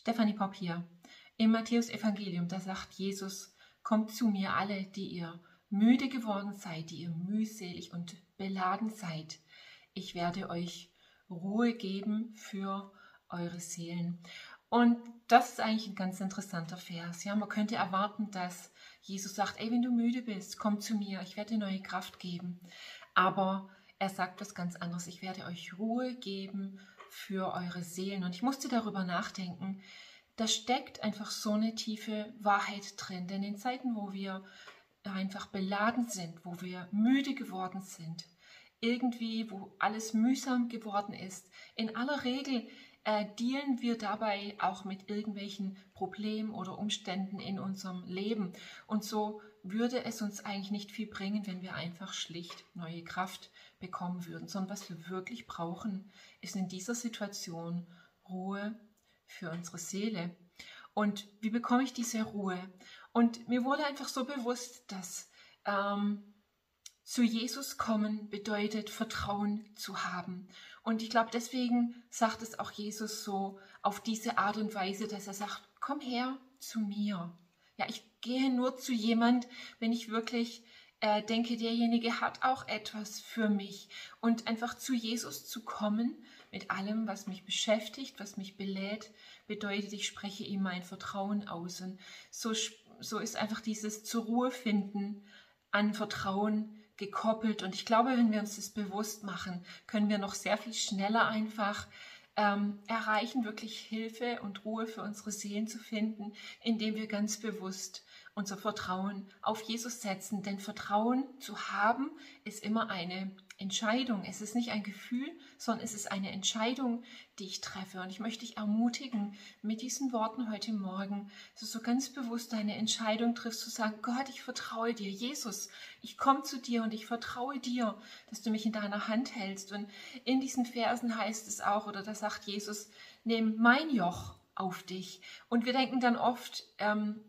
Stefanie hier. Im Matthäus-Evangelium, da sagt Jesus, kommt zu mir alle, die ihr müde geworden seid, die ihr mühselig und beladen seid. Ich werde euch Ruhe geben für eure Seelen. Und das ist eigentlich ein ganz interessanter Vers. Ja, man könnte erwarten, dass Jesus sagt, ey, wenn du müde bist, komm zu mir, ich werde dir neue Kraft geben. Aber er sagt was ganz anderes. Ich werde euch Ruhe geben für eure Seelen. Und ich musste darüber nachdenken. Da steckt einfach so eine tiefe Wahrheit drin. Denn in Zeiten, wo wir einfach beladen sind, wo wir müde geworden sind, irgendwie, wo alles mühsam geworden ist, in aller Regel äh, dealen wir dabei auch mit irgendwelchen Problemen oder Umständen in unserem Leben. Und so würde es uns eigentlich nicht viel bringen, wenn wir einfach schlicht neue Kraft bekommen würden, sondern was wir wirklich brauchen, ist in dieser Situation Ruhe für unsere Seele. Und wie bekomme ich diese Ruhe? Und mir wurde einfach so bewusst, dass ähm, zu Jesus kommen bedeutet, Vertrauen zu haben. Und ich glaube, deswegen sagt es auch Jesus so auf diese Art und Weise, dass er sagt, komm her zu mir. Ja, ich gehe nur zu jemand, wenn ich wirklich äh, denke, derjenige hat auch etwas für mich. Und einfach zu Jesus zu kommen mit allem, was mich beschäftigt, was mich belädt, bedeutet, ich spreche ihm mein Vertrauen aus. Und so, so ist einfach dieses zur Ruhe finden an Vertrauen gekoppelt. Und ich glaube, wenn wir uns das bewusst machen, können wir noch sehr viel schneller einfach ähm, erreichen, wirklich Hilfe und Ruhe für unsere Seelen zu finden, indem wir ganz bewusst unser Vertrauen auf Jesus setzen. Denn Vertrauen zu haben ist immer eine Entscheidung. Es ist nicht ein Gefühl, sondern es ist eine Entscheidung, die ich treffe. Und ich möchte dich ermutigen, mit diesen Worten heute Morgen, dass du so ganz bewusst deine Entscheidung triffst, zu sagen, Gott, ich vertraue dir. Jesus, ich komme zu dir und ich vertraue dir, dass du mich in deiner Hand hältst. Und in diesen Versen heißt es auch, oder da sagt Jesus, nimm mein Joch auf dich. Und wir denken dann oft ähm,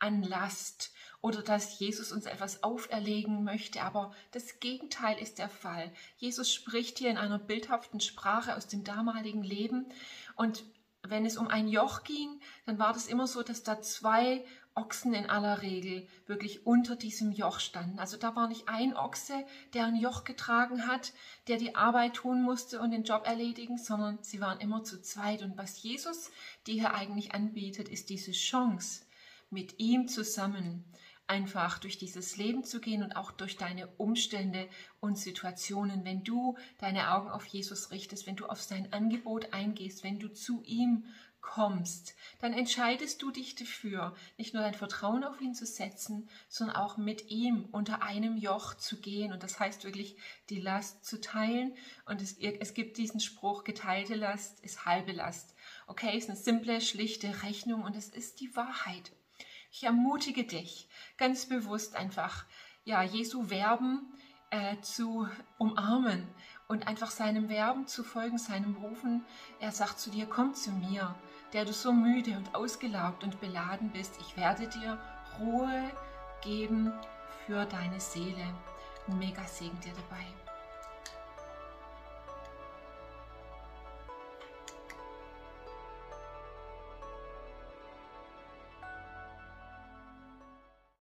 an Last oder dass Jesus uns etwas auferlegen möchte, aber das Gegenteil ist der Fall. Jesus spricht hier in einer bildhaften Sprache aus dem damaligen Leben und wenn es um ein Joch ging, dann war das immer so, dass da zwei Ochsen in aller Regel wirklich unter diesem Joch standen. Also da war nicht ein Ochse, der ein Joch getragen hat, der die Arbeit tun musste und den Job erledigen, sondern sie waren immer zu zweit. Und was Jesus dir hier eigentlich anbietet, ist diese Chance, mit ihm zusammen einfach durch dieses Leben zu gehen und auch durch deine Umstände und Situationen. Wenn du deine Augen auf Jesus richtest, wenn du auf sein Angebot eingehst, wenn du zu ihm kommst, dann entscheidest du dich dafür, nicht nur dein Vertrauen auf ihn zu setzen, sondern auch mit ihm unter einem Joch zu gehen. Und das heißt wirklich, die Last zu teilen. Und es, es gibt diesen Spruch, geteilte Last ist halbe Last. Okay, ist eine simple, schlichte Rechnung und es ist die Wahrheit. Ich ermutige dich, ganz bewusst einfach, ja, Jesu Verben äh, zu umarmen und einfach seinem Verben zu folgen, seinem Rufen. Er sagt zu dir, komm zu mir, der du so müde und ausgelaugt und beladen bist. Ich werde dir Ruhe geben für deine Seele. Mega Segen dir dabei.